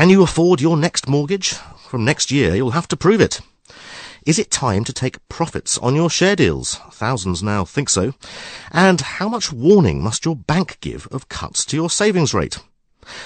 Can you afford your next mortgage? From next year, you'll have to prove it. Is it time to take profits on your share deals? Thousands now think so. And how much warning must your bank give of cuts to your savings rate?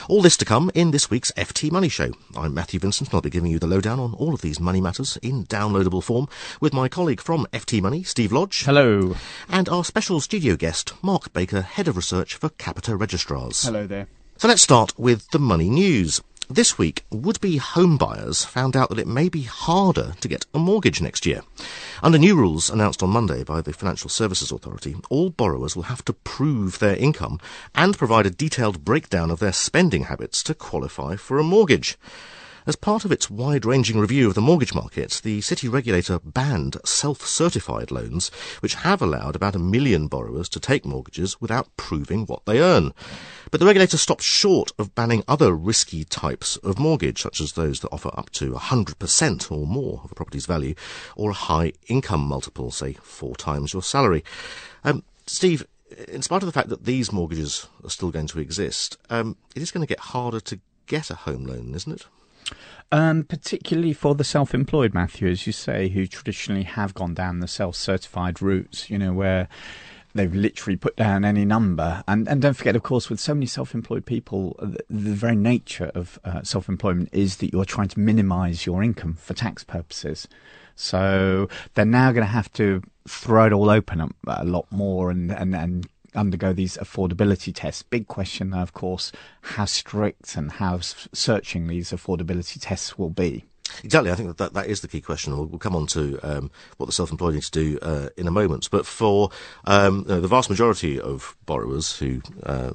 All this to come in this week's FT Money Show. I'm Matthew Vincent and I'll be giving you the lowdown on all of these money matters in downloadable form with my colleague from FT Money, Steve Lodge. Hello. And our special studio guest, Mark Baker, Head of Research for Capita Registrars. Hello there. So let's start with the money news. This week, would-be home buyers found out that it may be harder to get a mortgage next year. Under new rules announced on Monday by the Financial Services Authority, all borrowers will have to prove their income and provide a detailed breakdown of their spending habits to qualify for a mortgage. As part of its wide-ranging review of the mortgage market, the city regulator banned self-certified loans, which have allowed about a million borrowers to take mortgages without proving what they earn. But the regulator stopped short of banning other risky types of mortgage, such as those that offer up to 100% or more of a property's value, or a high income multiple, say four times your salary. Um, Steve, in spite of the fact that these mortgages are still going to exist, um, it is going to get harder to get a home loan, isn't it? Um, particularly for the self-employed, Matthew, as you say, who traditionally have gone down the self-certified routes, you know, where they've literally put down any number. And, and don't forget, of course, with so many self-employed people, the, the very nature of uh, self-employment is that you're trying to minimise your income for tax purposes. So they're now going to have to throw it all open a lot more and, and, and undergo these affordability tests. Big question, of course, how strict and how searching these affordability tests will be. Exactly. I think that that, is the key question. We'll, we'll come on to um, what the self-employed need to do uh, in a moment. But for um, you know, the vast majority of borrowers who uh,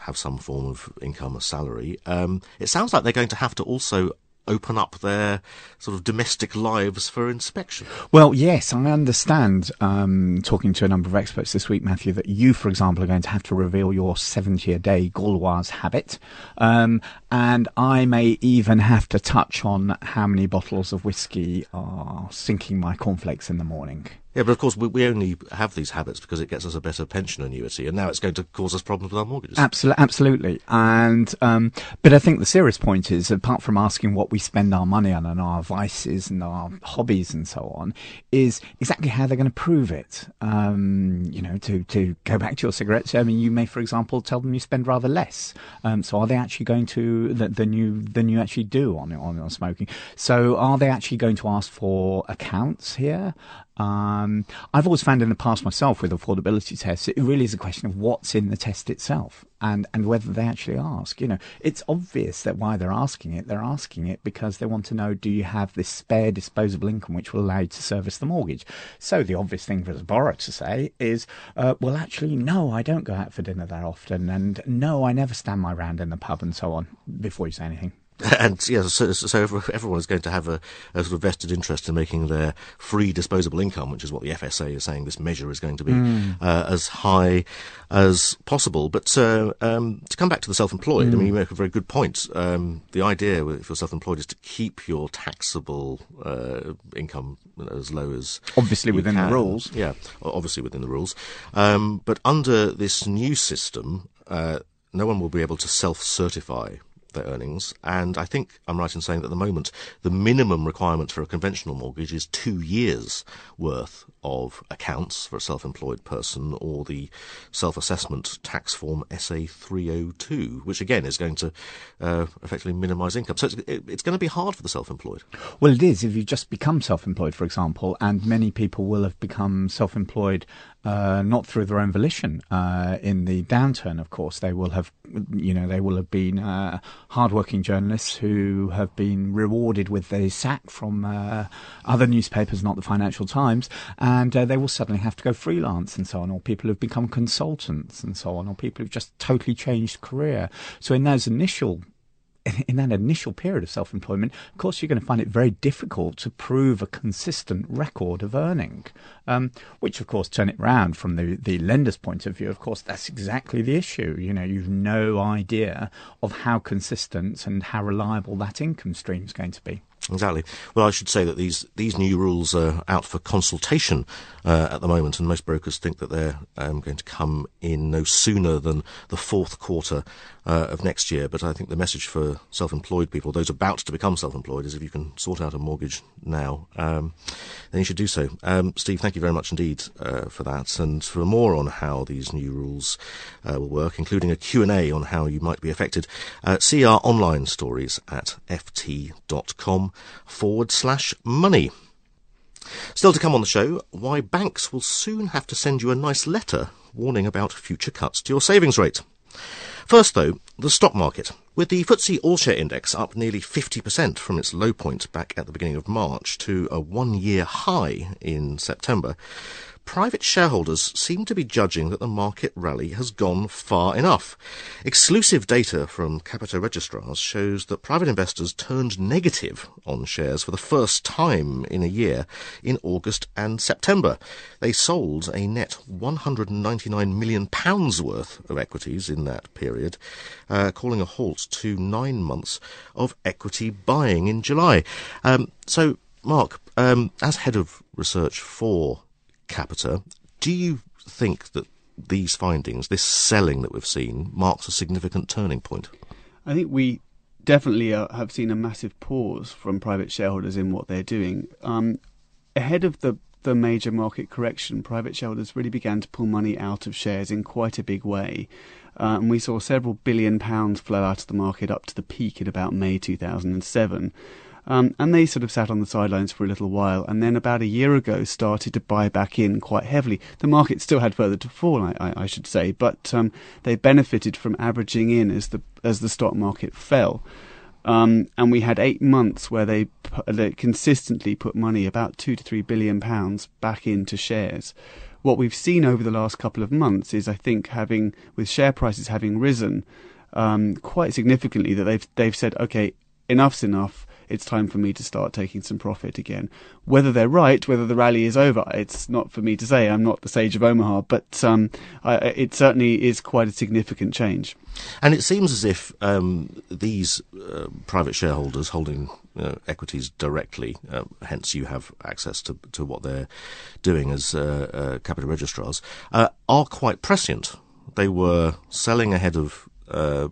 have some form of income or salary, um, it sounds like they're going to have to also open up their sort of domestic lives for inspection? Well, yes, I understand, um, talking to a number of experts this week, Matthew, that you, for example, are going to have to reveal your 70 a day Gauloise habit. Um, and I may even have to touch on how many bottles of whiskey are sinking my cornflakes in the morning. Yeah, but of course we, we only have these habits because it gets us a better pension annuity, and now it's going to cause us problems with our mortgages. Absolutely, absolutely. And um, but I think the serious point is, apart from asking what we spend our money on and our vices and our hobbies and so on, is exactly how they're going to prove it. Um, you know, to to go back to your cigarettes. I mean, you may, for example, tell them you spend rather less. Um, so are they actually going to than you than you actually do on on, on smoking? So are they actually going to ask for accounts here? Um, I've always found in the past myself with affordability tests, it really is a question of what's in the test itself and, and whether they actually ask. You know, it's obvious that why they're asking it, they're asking it because they want to know do you have this spare disposable income which will allow you to service the mortgage? So the obvious thing for a borrower to say is, uh, well, actually, no, I don't go out for dinner that often, and no, I never stand my round in the pub and so on before you say anything. and yeah, so, so everyone is going to have a, a, sort of vested interest in making their free disposable income, which is what the FSA is saying this measure is going to be, mm. uh, as high as possible. But uh, um, to come back to the self-employed, mm. I mean, you make a very good point. Um, the idea, if you're self-employed, is to keep your taxable uh, income as low as obviously within can. the rules. Yeah, obviously within the rules. Um, but under this new system, uh, no one will be able to self-certify their earnings. And I think I'm right in saying that at the moment, the minimum requirement for a conventional mortgage is two years worth of accounts for a self-employed person or the self-assessment tax form SA 302, which again is going to uh, effectively minimise income. So it's, it's going to be hard for the self-employed. Well, it is if you just become self-employed, for example, and many people will have become self-employed uh, not through their own volition. Uh, in the downturn, of course, they will have, you know, they will have been uh, hardworking journalists who have been rewarded with a sack from uh, other newspapers, not the Financial Times, and uh, they will suddenly have to go freelance and so on, or people who've become consultants and so on, or people who've just totally changed career. So in those initial in that initial period of self employment, of course, you're going to find it very difficult to prove a consistent record of earning. Um, which, of course, turn it round from the, the lender's point of view, of course, that's exactly the issue. You know, you've no idea of how consistent and how reliable that income stream is going to be. Exactly. Well, I should say that these these new rules are out for consultation uh, at the moment, and most brokers think that they're um, going to come in no sooner than the fourth quarter uh, of next year. But I think the message for self-employed people, those about to become self-employed, is if you can sort out a mortgage now, um, then you should do so. Um, Steve, thank you very much indeed uh, for that, and for more on how these new rules uh, will work, including a Q&A on how you might be affected, uh, see our online stories at ft.com forward slash money. Still to come on the show, why banks will soon have to send you a nice letter warning about future cuts to your savings rate. First, though, the stock market. With the FTSE All-Share Index up nearly 50% from its low point back at the beginning of March to a one-year high in September, private shareholders seem to be judging that the market rally has gone far enough. Exclusive data from Capita registrars shows that private investors turned negative on shares for the first time in a year in August and September. They sold a net £199 million worth of equities in that period, uh, calling a halt to nine months of equity buying in July. Um, so, Mark, um, as head of research for capita. Do you think that these findings, this selling that we've seen, marks a significant turning point? I think we definitely uh, have seen a massive pause from private shareholders in what they're doing. Um, ahead of the the major market correction, private shareholders really began to pull money out of shares in quite a big way. Uh, and we saw several billion pounds flow out of the market up to the peak in about May 2007. Um, and they sort of sat on the sidelines for a little while, and then about a year ago started to buy back in quite heavily. The market still had further to fall, I, I, I should say, but um, they benefited from averaging in as the as the stock market fell. Um, and we had eight months where they, they consistently put money, about two to three billion pounds, back into shares. What we've seen over the last couple of months is, I think, having with share prices having risen um, quite significantly, that they've they've said, okay, enough's enough it's time for me to start taking some profit again. Whether they're right, whether the rally is over, it's not for me to say. I'm not the sage of Omaha, but um, I, it certainly is quite a significant change. And it seems as if um, these uh, private shareholders holding uh, equities directly, uh, hence you have access to, to what they're doing as uh, uh, Capita registrars, uh, are quite prescient. They were selling ahead of the,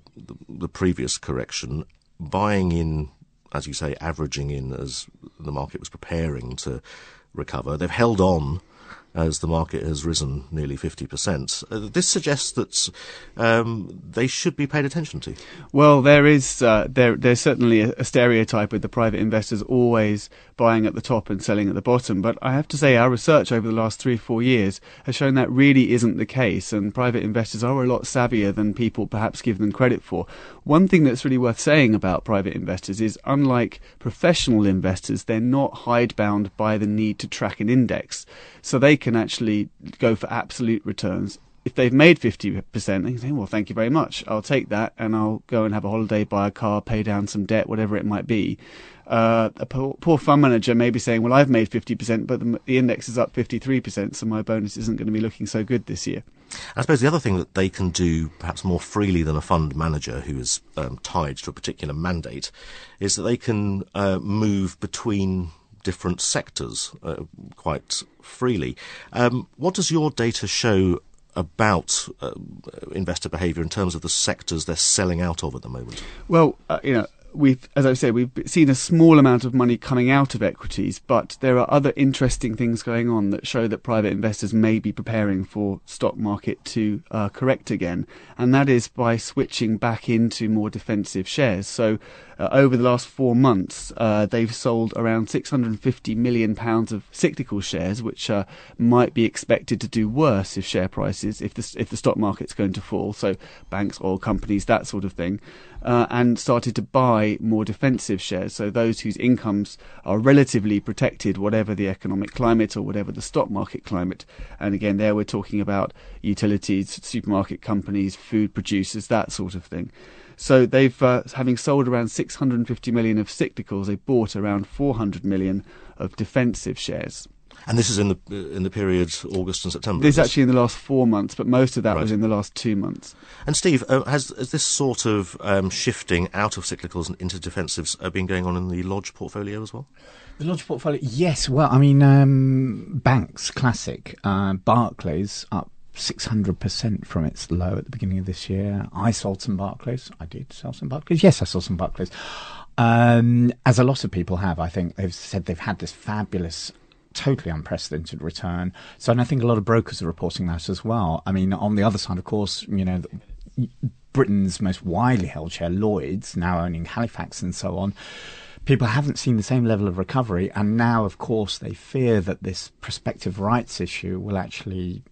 the previous correction, buying in as you say, averaging in as the market was preparing to recover. They've held on as the market has risen nearly 50%. Uh, this suggests that um, they should be paid attention to. Well, there is uh, there there's certainly a, a, stereotype with the private investors always buying at the top and selling at the bottom. But I have to say, our research over the last three or four years has shown that really isn't the case, and private investors are a lot savvier than people perhaps give them credit for. One thing that's really worth saying about private investors is, unlike professional investors, they're not hidebound by the need to track an index, so they can actually go for absolute returns if they've made 50%, they can say, well, thank you very much. I'll take that and I'll go and have a holiday, buy a car, pay down some debt, whatever it might be. Uh, a poor, poor, fund manager may be saying, well, I've made 50%, but the, the, index is up 53%, so my bonus isn't going to be looking so good this year. I suppose the other thing that they can do perhaps more freely than a fund manager who is um, tied to a particular mandate is that they can uh, move between different sectors uh, quite freely. Um, what does your data show about uh, investor behaviour in terms of the sectors they're selling out of at the moment? Well, uh, you know, we've, as I said, we've seen a small amount of money coming out of equities, but there are other interesting things going on that show that private investors may be preparing for stock market to uh, correct again, and that is by switching back into more defensive shares. So, uh, over the last four months, uh, they've sold around 650 million pounds of cyclical shares, which uh, might be expected to do worse if share prices, if the if the stock market's going to fall. So, banks, oil companies, that sort of thing uh, and started to buy more defensive shares. So those whose incomes are relatively protected, whatever the economic climate or whatever the stock market climate. And again, there we're talking about utilities, supermarket companies, food producers, that sort of thing. So they've, uh, having sold around 650 million of cyclicals, they bought around 400 million of defensive shares. And this is in the in the period August and September. This is actually in the last four months, but most of that right. was in the last two months. And Steve, uh, has, has this sort of um, shifting out of cyclicals and into defensives uh, been going on in the Lodge portfolio as well? The Lodge portfolio, yes. Well, I mean, um, banks, classic. Uh, Barclays up 600% from its low at the beginning of this year. I sold some Barclays. I did sell some Barclays. Yes, I sold some Barclays. Um, as a lot of people have, I think they've said they've had this fabulous totally unprecedented return. So, and I think a lot of brokers are reporting that as well. I mean, on the other side, of course, you know, Britain's most widely held share, Lloyd's, now owning Halifax and so on. People haven't seen the same level of recovery, and now, of course, they fear that this prospective rights issue will actually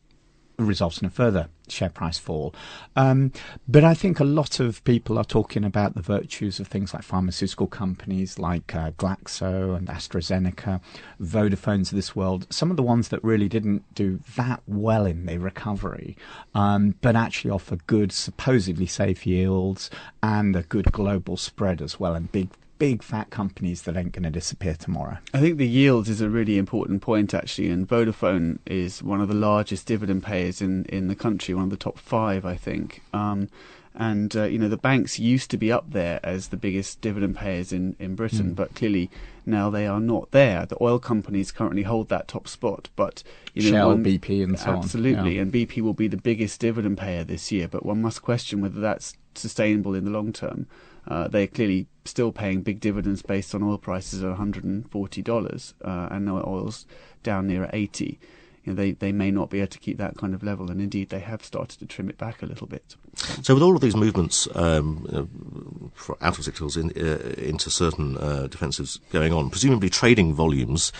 result in a further share price fall. Um, but I think a lot of people are talking about the virtues of things like pharmaceutical companies like uh, Glaxo and AstraZeneca, Vodafones of this world, some of the ones that really didn't do that well in the recovery, um, but actually offer good, supposedly safe yields and a good global spread as well, and big big fat companies that ain't going to disappear tomorrow. I think the yields is a really important point actually, and Vodafone is one of the largest dividend payers in in the country, one of the top five, I think. Um, and uh, you know the banks used to be up there as the biggest dividend payers in in Britain, mm. but clearly now they are not there. The oil companies currently hold that top spot, but you know, Shell, one, BP, and so absolutely, on. Absolutely, yeah. and BP will be the biggest dividend payer this year. But one must question whether that's sustainable in the long term. Uh, they're clearly still paying big dividends based on oil prices of $140 uh, and oil's down near 80 you know, they, they may not be able to keep that kind of level, and indeed they have started to trim it back a little bit. So, with all of these movements um, uh, out of cyclicals in, uh, into certain uh, defensives going on, presumably trading volumes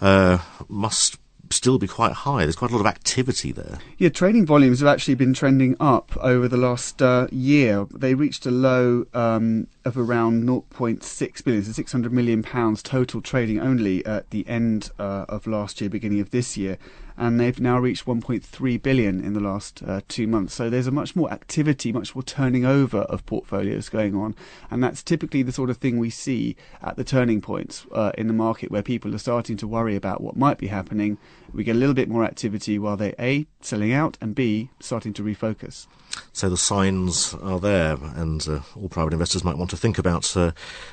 uh, must still be quite high. There's quite a lot of activity there. Yeah, trading volumes have actually been trending up over the last uh, year. They reached a low um, of around 0.6 billion, so 600 million pounds total trading only at the end uh, of last year, beginning of this year and they've now reached 1.3 billion in the last uh, two months. So there's a much more activity, much more turning over of portfolios going on, and that's typically the sort of thing we see at the turning points uh, in the market where people are starting to worry about what might be happening. We get a little bit more activity while they a selling out and b starting to refocus. So the signs are there, and uh, all private investors might want to think about uh,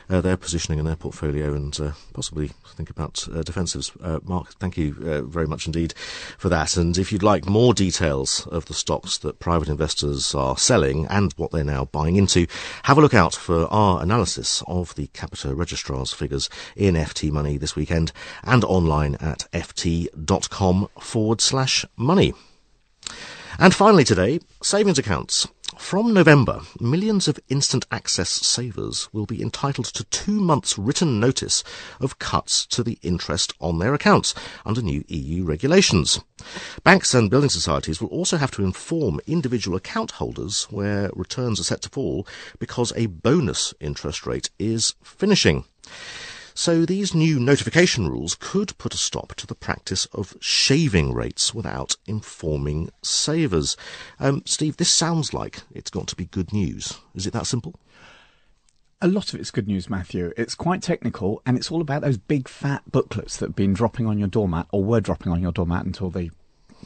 uh, their positioning in their portfolio and uh, possibly think about uh, defensives. Uh, Mark, thank you very much indeed for that. And if you'd like more details of the stocks that private investors are selling and what they're now buying into, have a look out for our analysis of the Capita Registrar's figures in FT Money this weekend and online at ft.com forward slash money. And finally today, savings accounts. From November, millions of instant access savers will be entitled to two months written notice of cuts to the interest on their accounts under new EU regulations. Banks and building societies will also have to inform individual account holders where returns are set to fall because a bonus interest rate is finishing. So these new notification rules could put a stop to the practice of shaving rates without informing savers. Um, Steve, this sounds like it's got to be good news. Is it that simple? A lot of it's good news, Matthew. It's quite technical, and it's all about those big fat booklets that have been dropping on your doormat, or were dropping on your doormat until they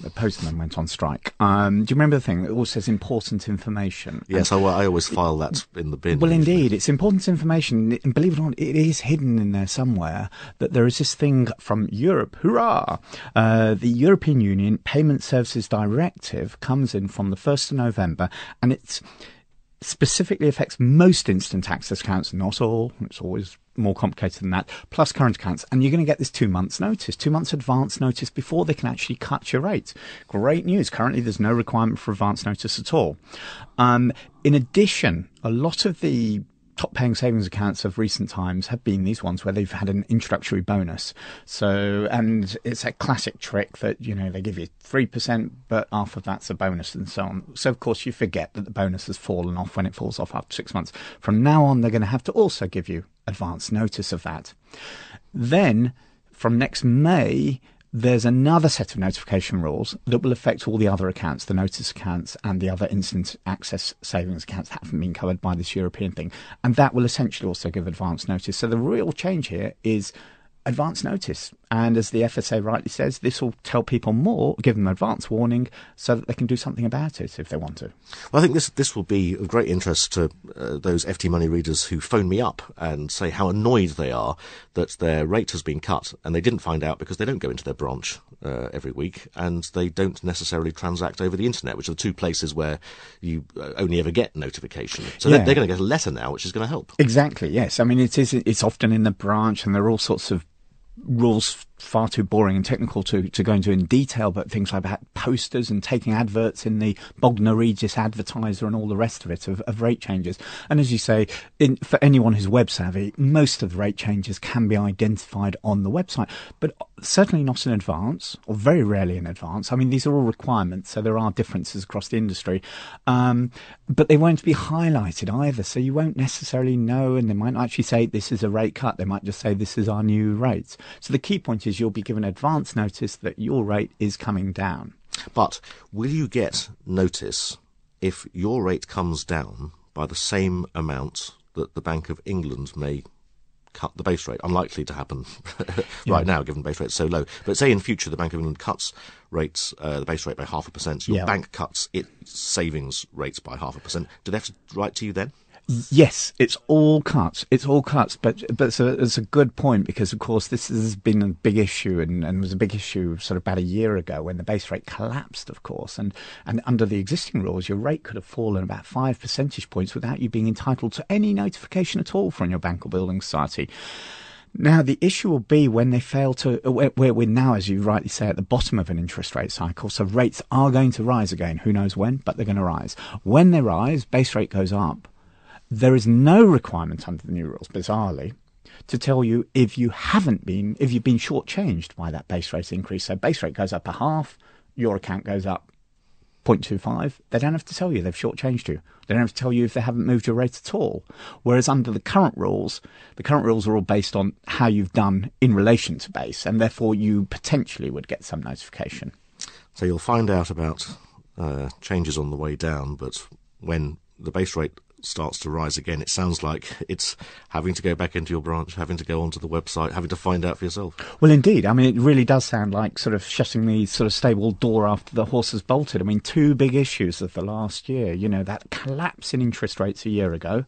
the postman went on strike. Um, do you remember the thing that all says important information? Yes, I, I always file that in the bin. Well, usually. indeed, it's important information, and believe it or not, it is hidden in there somewhere that there is this thing from Europe. Hurrah! Uh, the European Union Payment Services Directive comes in from the first of November, and it's specifically affects most instant access accounts, not all. It's always more complicated than that, plus current accounts. And you're going to get this two months notice, two months advance notice before they can actually cut your rate. Great news. Currently, there's no requirement for advance notice at all. Um, in addition, a lot of the top paying savings accounts of recent times have been these ones where they've had an introductory bonus. So, and it's a classic trick that, you know, they give you 3%, but half of that's a bonus and so on. So, of course, you forget that the bonus has fallen off when it falls off after six months. From now on, they're going to have to also give you advance notice of that. Then, from next May, there's another set of notification rules that will affect all the other accounts, the notice accounts and the other instant access savings accounts that haven't been covered by this European thing. And that will essentially also give advance notice. So the real change here is advance notice. And as the FSA rightly says, this will tell people more, give them advance warning, so that they can do something about it if they want to. Well, I think this this will be of great interest to uh, those FT Money readers who phone me up and say how annoyed they are that their rate has been cut, and they didn't find out because they don't go into their branch uh, every week, and they don't necessarily transact over the internet, which are the two places where you uh, only ever get notification. So Yeah. they're, they're going to get a letter now, which is going to help. Exactly. Yes. I mean, it is. It's often in the branch, and there are all sorts of rules far too boring and technical to, to go into in detail, but things like that, posters and taking adverts in the Bognor Regis advertiser and all the rest of it of, of rate changes. And as you say, in, for anyone who's web savvy, most of the rate changes can be identified on the website, but certainly not in advance, or very rarely in advance. I mean, these are all requirements, so there are differences across the industry, um, but they won't be highlighted either, so you won't necessarily know, and they might actually say this is a rate cut. They might just say this is our new rates. So the key point is you'll be given advance notice that your rate is coming down. But will you get notice if your rate comes down by the same amount that the Bank of England may cut the base rate? Unlikely to happen right now, given base rate's so low. But say in future the Bank of England cuts rates, uh, the base rate by half a percent, your Yeah. bank cuts its savings rates by half a percent. Do they have to write to you then? Yes, it's all cuts. It's all cuts, but but it's a, it's a good point because of course this has been a big issue and, and was a big issue sort of about a year ago when the base rate collapsed, of course, and and under the existing rules, your rate could have fallen about five percentage points without you being entitled to any notification at all from your bank or building society. Now, the issue will be when they fail to, where, we're now, as you rightly say, at the bottom of an interest rate cycle. So rates are going to rise again. Who knows when, but they're going to rise. When they rise, base rate goes up. There is no requirement under the new rules, bizarrely, to tell you if you haven't been, if you've been shortchanged by that base rate increase. So base rate goes up a half, your account goes up 0.25, they don't have to tell you they've shortchanged you. They don't have to tell you if they haven't moved your rate at all. Whereas under the current rules, the current rules are all based on how you've done in relation to base, and therefore you potentially would get some notification. So you'll find out about uh, changes on the way down, but when the base rate starts to rise again, it sounds like it's having to go back into your branch, having to go onto the website, having to find out for yourself. Well, indeed. I mean, it really does sound like sort of shutting the sort of stable door after the horse has bolted. I mean, two big issues of the last year. You know, that collapse in interest rates a year ago.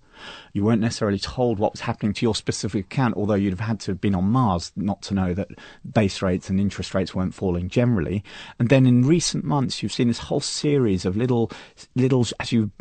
You weren't necessarily told what was happening to your specific account, although you'd have had to have been on Mars not to know that base rates and interest rates weren't falling generally. And then in recent months, you've seen this whole series of little, little, as you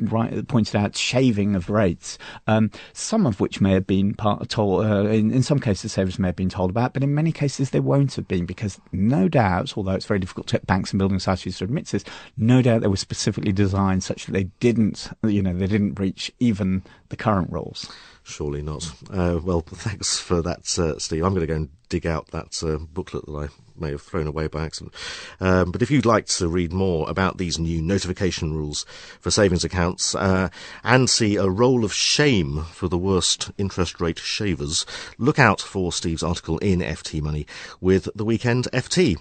pointed out, shaving of rates. Um, some of which may have been part told. Uh, in, in some cases, savers may have been told about, but in many cases they won't have been because no doubt, although it's very difficult to get banks and building societies to admit this, no doubt they were specifically designed such that they didn't, you know, they didn't breach even the current rules. Surely not. Uh, well, thanks for that, uh, Steve. I'm going to go and dig out that uh, booklet that I may have thrown away by accident. Um, but if you'd like to read more about these new notification rules for savings accounts uh, and see a roll of shame for the worst interest rate shavers, look out for Steve's article in FT Money with the Weekend FT.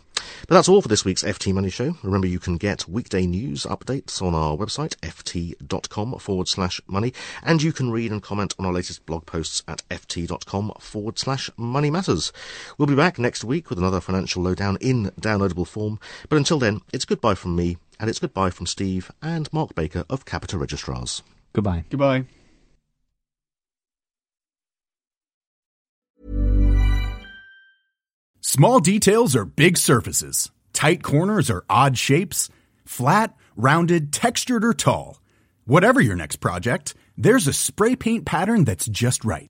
But that's all for this week's FT Money Show. Remember, you can get weekday news updates on our website, ft.com forward slash money, and you can read and comment on our latest blog posts at ft.com forward slash money matters. We'll be back next week with another financial lowdown in downloadable form. But until then, it's goodbye from me, and it's goodbye from Steve and Mark Baker of Capita Registrars. Goodbye. Goodbye. Small details are big surfaces. Tight corners are odd shapes. Flat, rounded, textured, or tall. Whatever your next project, there's a spray paint pattern that's just right.